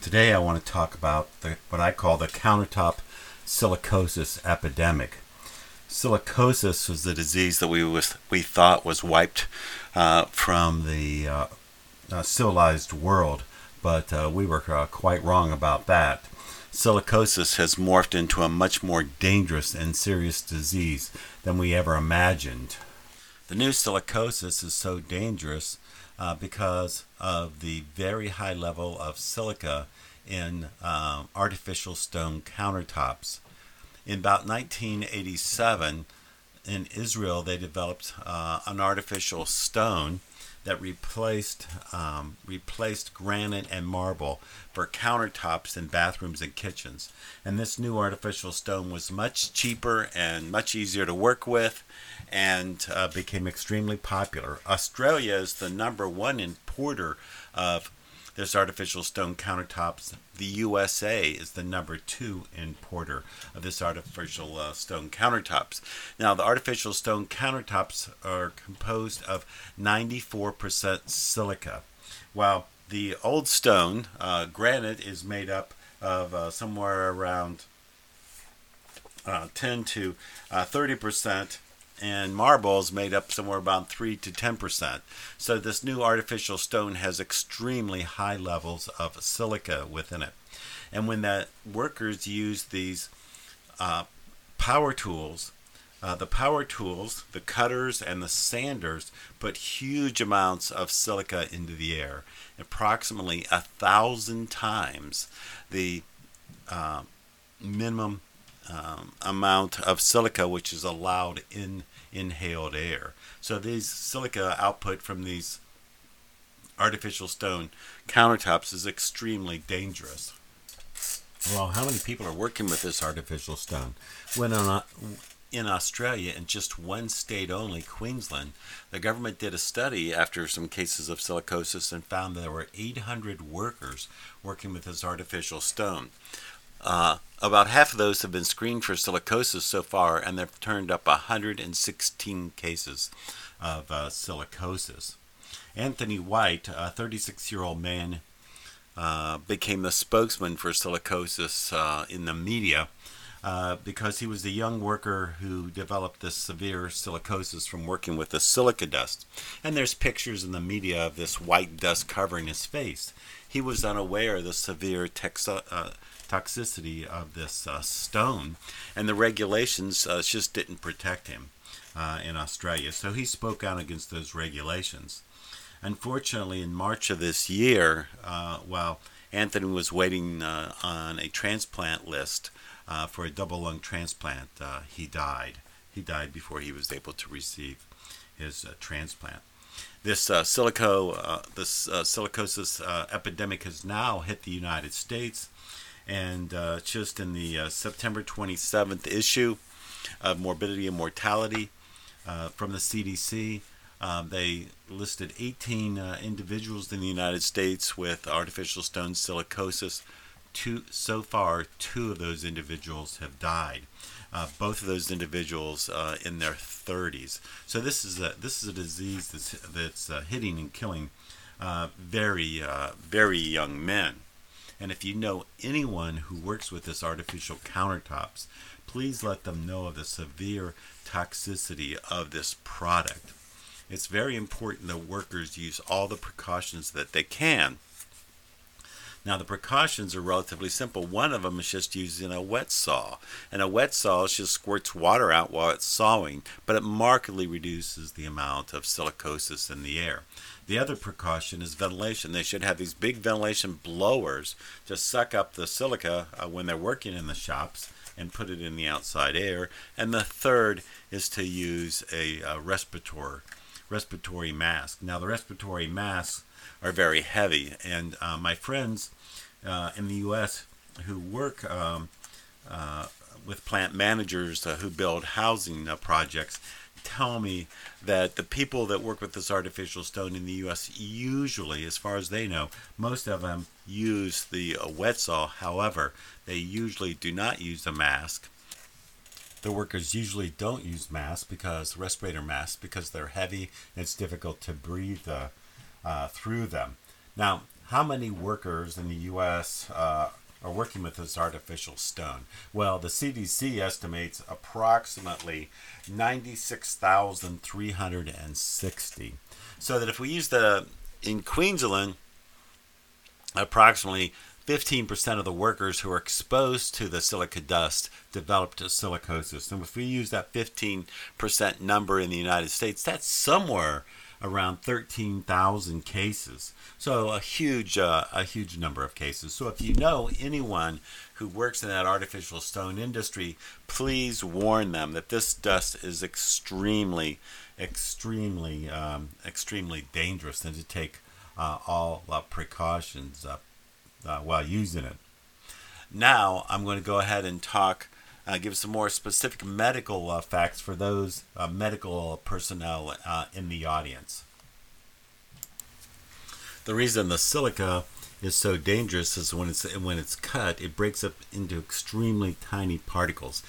Today I want to talk about the, what I call the countertop silicosis epidemic. Silicosis was the disease that we was, we thought was wiped uh, from the uh, uh, civilized world, but uh, we were uh, quite wrong about that. Silicosis has morphed into a much more dangerous and serious disease than we ever imagined. The new silicosis is so dangerous uh, because of the very high level of silica in uh, artificial stone countertops. In about 1987, in Israel, they developed uh, an artificial stone that replaced um, replaced granite and marble for countertops in bathrooms and kitchens. And this new artificial stone was much cheaper and much easier to work with, and uh, became extremely popular. Australia is the number one importer of this artificial stone countertops. The USA is the number two importer of this artificial uh, stone countertops. Now, the artificial stone countertops are composed of 94% silica, while the old stone, uh, granite, is made up of uh, somewhere around uh, 10 to 30% uh, and marbles made up somewhere about 3 to 10%. So this new artificial stone has extremely high levels of silica within it. And when the workers use these uh, power tools, uh, the power tools, the cutters, and the sanders put huge amounts of silica into the air, approximately a thousand times the uh, minimum um, amount of silica which is allowed in inhaled air. So these silica output from these artificial stone countertops is extremely dangerous. Well, how many people are working with this artificial stone? When on, in Australia, in just one state only, Queensland, the government did a study after some cases of silicosis and found there were 800 workers working with this artificial stone. Uh, about half of those have been screened for silicosis so far, and they've turned up 116 cases of uh, silicosis. Anthony White, a 36 year old man, uh, became the spokesman for silicosis uh, in the media. Uh, because he was the young worker who developed this severe silicosis from working with the silica dust. And there's pictures in the media of this white dust covering his face. He was unaware of the severe uh, toxicity of this uh, stone, and the regulations uh, just didn't protect him uh, in Australia. So he spoke out against those regulations. Unfortunately, in March of this year, uh, while Anthony was waiting uh, on a transplant list for a double lung transplant, he died. He died before he was able to receive his transplant this uh, silico, uh, this uh, silicosis epidemic has now hit the United States and uh, just in the uh, September 27th issue of Morbidity and Mortality uh, from the CDC, um, they listed 18 uh, individuals in the United States with artificial stone silicosis. Two, so far, two of those individuals have died. Uh, both of those individuals uh, in their 30s. So this is a this is a disease that's that's hitting and killing very very young men. And if you know anyone who works with this artificial countertops, please let them know of the severe toxicity of this product. It's very important that workers use all the precautions that they can. Now, the precautions are relatively simple. One of them is just using a wet saw. And a wet saw just squirts water out while it's sawing, but it markedly reduces the amount of silicosis in the air. The other precaution is ventilation. They should have these big ventilation blowers to suck up the silica uh, when they're working in the shops and put it in the outside air. And the third is to use a, a respirator respiratory mask. Now, the respiratory masks are very heavy, and uh, my friends uh, in the U.S. who work um, uh, with plant managers uh, who build housing uh, projects tell me that the people that work with this artificial stone in the U.S. usually, as far as they know, most of them use the wet saw. However, they usually do not use a mask. The workers usually don't use masks because respirator masks because they're heavy and it's difficult to breathe uh, through them. Now, how many workers in the U.S. Uh, are working with this artificial stone? Well, the CDC estimates approximately 96,360. So that if we use the, in Queensland, approximately 15% of the workers who are exposed to the silica dust developed silicosis. And if we use that 15% number in the United States, that's somewhere around 13,000 cases. So a huge, uh, a huge number of cases. So if you know anyone who works in that artificial stone industry, please warn them that this dust is extremely, extremely, um, extremely dangerous, and to take uh, all uh, precautions uh, while using it. Now I'm going to go ahead and talk uh, give some more specific medical uh, facts for those uh, medical personnel uh, in the audience. The reason the silica is so dangerous is when it's when it's cut, it breaks up into extremely tiny particles.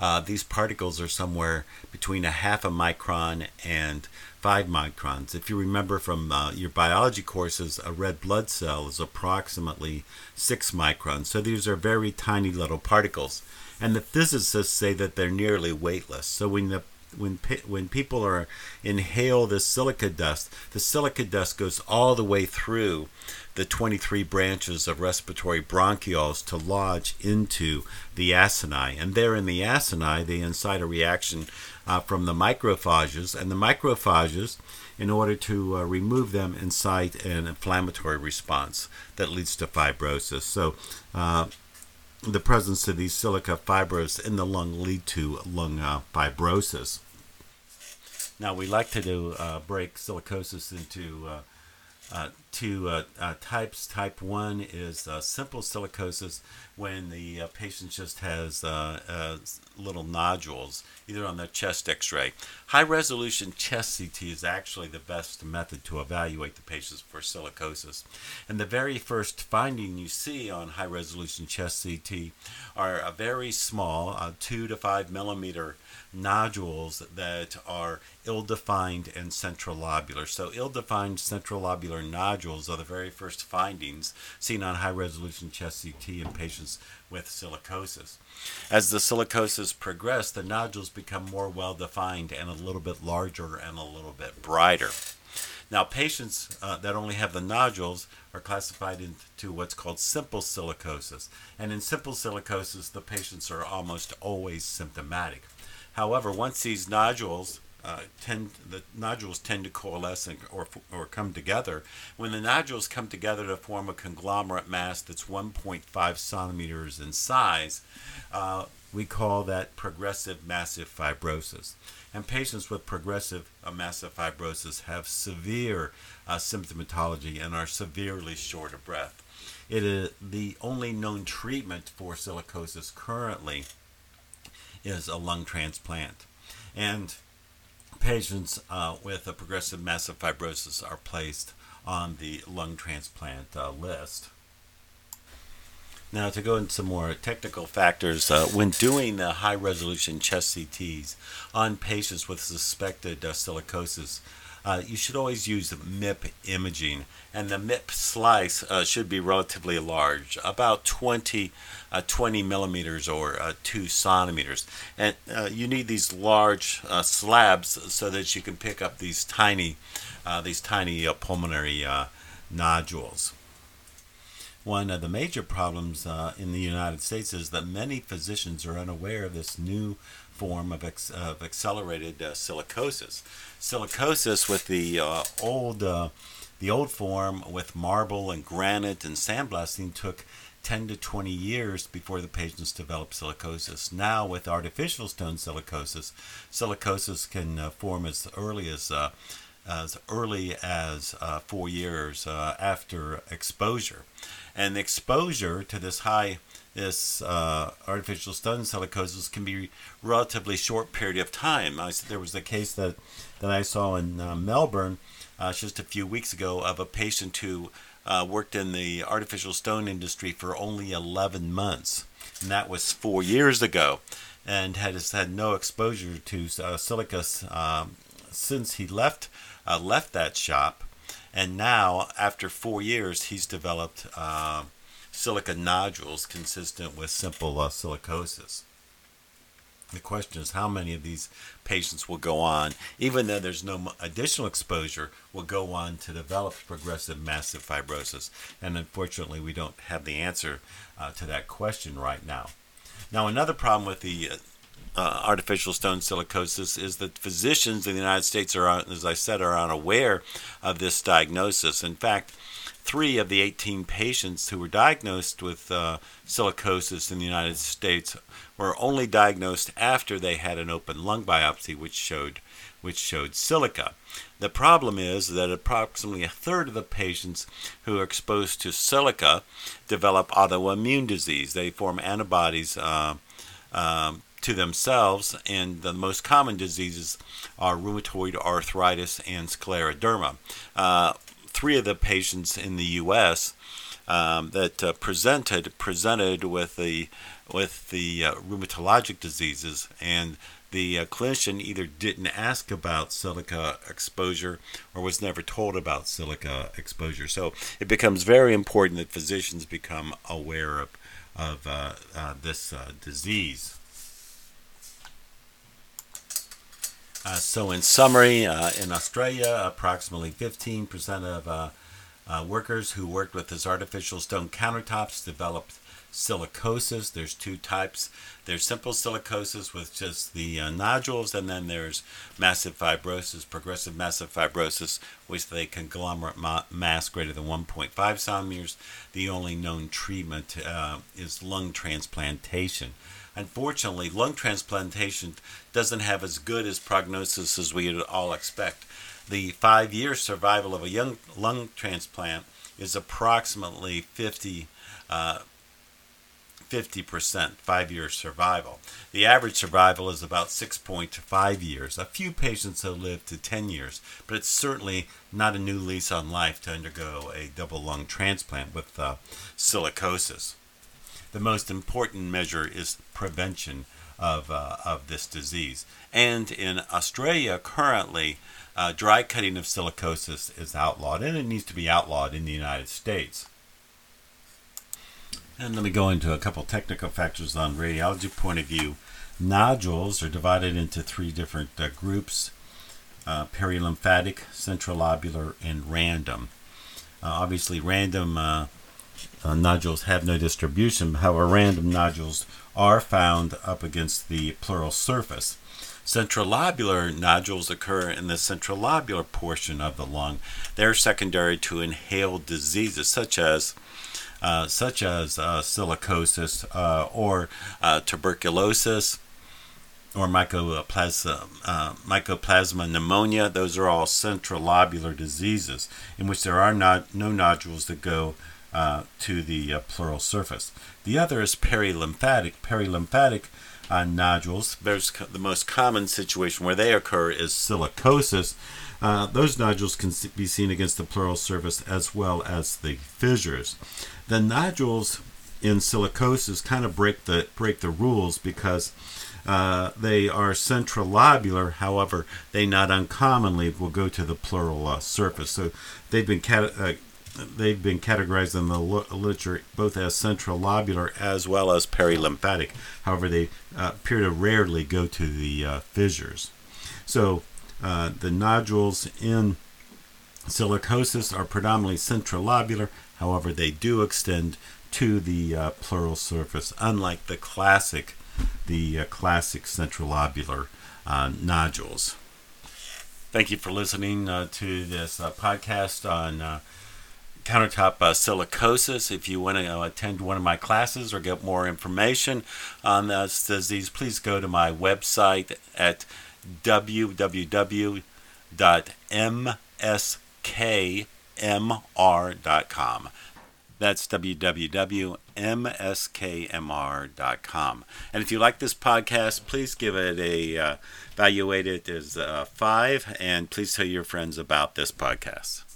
Uh, these particles are somewhere between a half a micron and five microns. If you remember from uh, your biology courses, a red blood cell is approximately six microns. So these are very tiny little particles and the physicists say that they're nearly weightless. So when the when when people are inhale the silica dust, the silica dust goes all the way through the 23 branches of respiratory bronchioles to lodge into the acini, and there in the acini they incite a reaction uh, from the macrophages, and the macrophages, in order to uh, remove them, incite an inflammatory response that leads to fibrosis. So. Uh, the presence of these silica fibers in the lung lead to lung uh, fibrosis. Now, we like to do, uh, break silicosis into uh, two uh, uh, types. Type 1 is uh, simple silicosis when the uh, patient just has uh, little nodules, either on the chest x ray. High resolution chest CT is actually the best method to evaluate the patients for silicosis. And the very first finding you see on high resolution chest CT are a very small, 2 to 5 millimeter nodules that are ill-defined and centrilobular. So ill-defined centrilobular nodules are the very first findings seen on high-resolution chest CT in patients with silicosis. As the silicosis progresses, the nodules become more well-defined and a little bit larger and a little bit brighter. Now, patients uh, that only have the nodules are classified into what's called simple silicosis. And in simple silicosis, the patients are almost always symptomatic. However, once these nodules uh, tend the nodules tend to coalesce and, or or come together. When the nodules come together to form a conglomerate mass that's 1.5 centimeters in size, uh, we call that progressive massive fibrosis. And patients with progressive uh, massive fibrosis have severe uh, symptomatology and are severely short of breath. It is the only known treatment for silicosis currently is a lung transplant. And patients uh, with a progressive massive fibrosis are placed on the lung transplant uh, list. Now, to go into some more technical factors, uh, when doing the high resolution chest CTs on patients with suspected uh, silicosis, uh, you should always use MIP imaging, and the MIP slice uh, should be relatively large, about 20, uh, 20 millimeters or uh, 2 centimeters. And uh, you need these large uh, slabs so that you can pick up these tiny, these tiny pulmonary nodules. One of the major problems in the United States is that many physicians are unaware of this new form of, ex- of accelerated uh, silicosis. Silicosis with the uh, old uh, the old form with marble and granite and sandblasting took 10 to 20 years before the patients developed silicosis. Now, with artificial stone silicosis, silicosis can uh, form as early as uh, as early as uh, four years after exposure. And exposure to this high this uh, artificial stone silicosis can be relatively short period of time. I, there was a case that, that I saw in uh, Melbourne uh, just a few weeks ago of a patient who uh, worked in the artificial stone industry for only 11 months. And that was four years ago and had had no exposure to uh, silica um, since he left uh, left that shop And now, after four years, he's developed silica nodules consistent with simple uh, silicosis. The question is how many of these patients will go on, even though there's no additional exposure, will go on to develop progressive massive fibrosis. And unfortunately, we don't have the answer uh, to that question right now. Now, another problem with the uh, uh, artificial stone silicosis is that physicians in the United States are, as I said, are unaware of this diagnosis. In fact, three of the 18 patients who were diagnosed with uh, silicosis in the United States were only diagnosed after they had an open lung biopsy, which showed which showed silica. The problem is that approximately a third of the patients who are exposed to silica develop autoimmune disease. They form antibodies uh, um, to themselves, and the most common diseases are rheumatoid arthritis and scleroderma. Uh, three of the patients in the U.S. Um, that uh, presented presented with the with the uh, rheumatologic diseases, and the uh, clinician either didn't ask about silica exposure or was never told about silica exposure. So it becomes very important that physicians become aware of of uh, uh, this uh, disease. Uh, so, in summary, uh, in Australia, approximately 15% of uh, uh, workers who worked with this artificial stone countertops developed silicosis. There's two types. There's simple silicosis with just the uh, nodules, and then there's massive fibrosis, progressive massive fibrosis, with a conglomerate ma- mass greater than 1.5 centimeters. The only known treatment uh, is lung transplantation. Unfortunately, lung transplantation doesn't have as good as prognosis as we would all expect. The five year survival of a young lung transplant is approximately 50. Uh, 50% five year survival. The average survival is about 6.5 years. A few patients have lived to 10 years, but it's certainly not a new lease on life to undergo a double lung transplant with uh, silicosis the most important measure is prevention of, uh, of this disease. And in Australia, currently, uh, dry cutting of silicosis is outlawed, and it needs to be outlawed in the United States. And let me go into a couple technical factors on radiology point of view. Nodules are divided into three different uh, groups uh, perilymphatic, centrilobular, and random. Uh, obviously, random uh, nodules have no distribution. However, random nodules are found up against the pleural surface. Centrilobular nodules occur in the centrilobular portion of the lung. They're secondary to inhaled diseases such as uh, such as uh, silicosis uh, or uh, tuberculosis or mycoplasma, uh, mycoplasma pneumonia. Those are all centrilobular diseases in which there are not, no nodules that go uh, to the uh, pleural surface. The other is perilymphatic. Perilymphatic uh, nodules, there's the most common situation where they occur is silicosis. Uh, those nodules can be seen against the pleural surface as well as the fissures. The nodules in silicosis kind of break the break the rules because uh, they are centrilobular. However, they not uncommonly will go to the pleural uh, surface. So they've been cat- uh, they've been categorized in the literature both as centrilobular as well as perilymphatic. However, they uh, appear to rarely go to the uh, fissures. So uh, the nodules in silicosis are predominantly centrilobular. However, they do extend to the uh, pleural surface, unlike the classic, the uh, classic centrilobular uh, nodules. Thank you for listening to this podcast on countertop uh, silicosis. If you want to uh, attend one of my classes or get more information on this disease, please go to my website at www.mskmr.com. That's www.mskmr.com. And if you like this podcast, please give it a uh, evaluate it as a five, and please tell your friends about this podcast.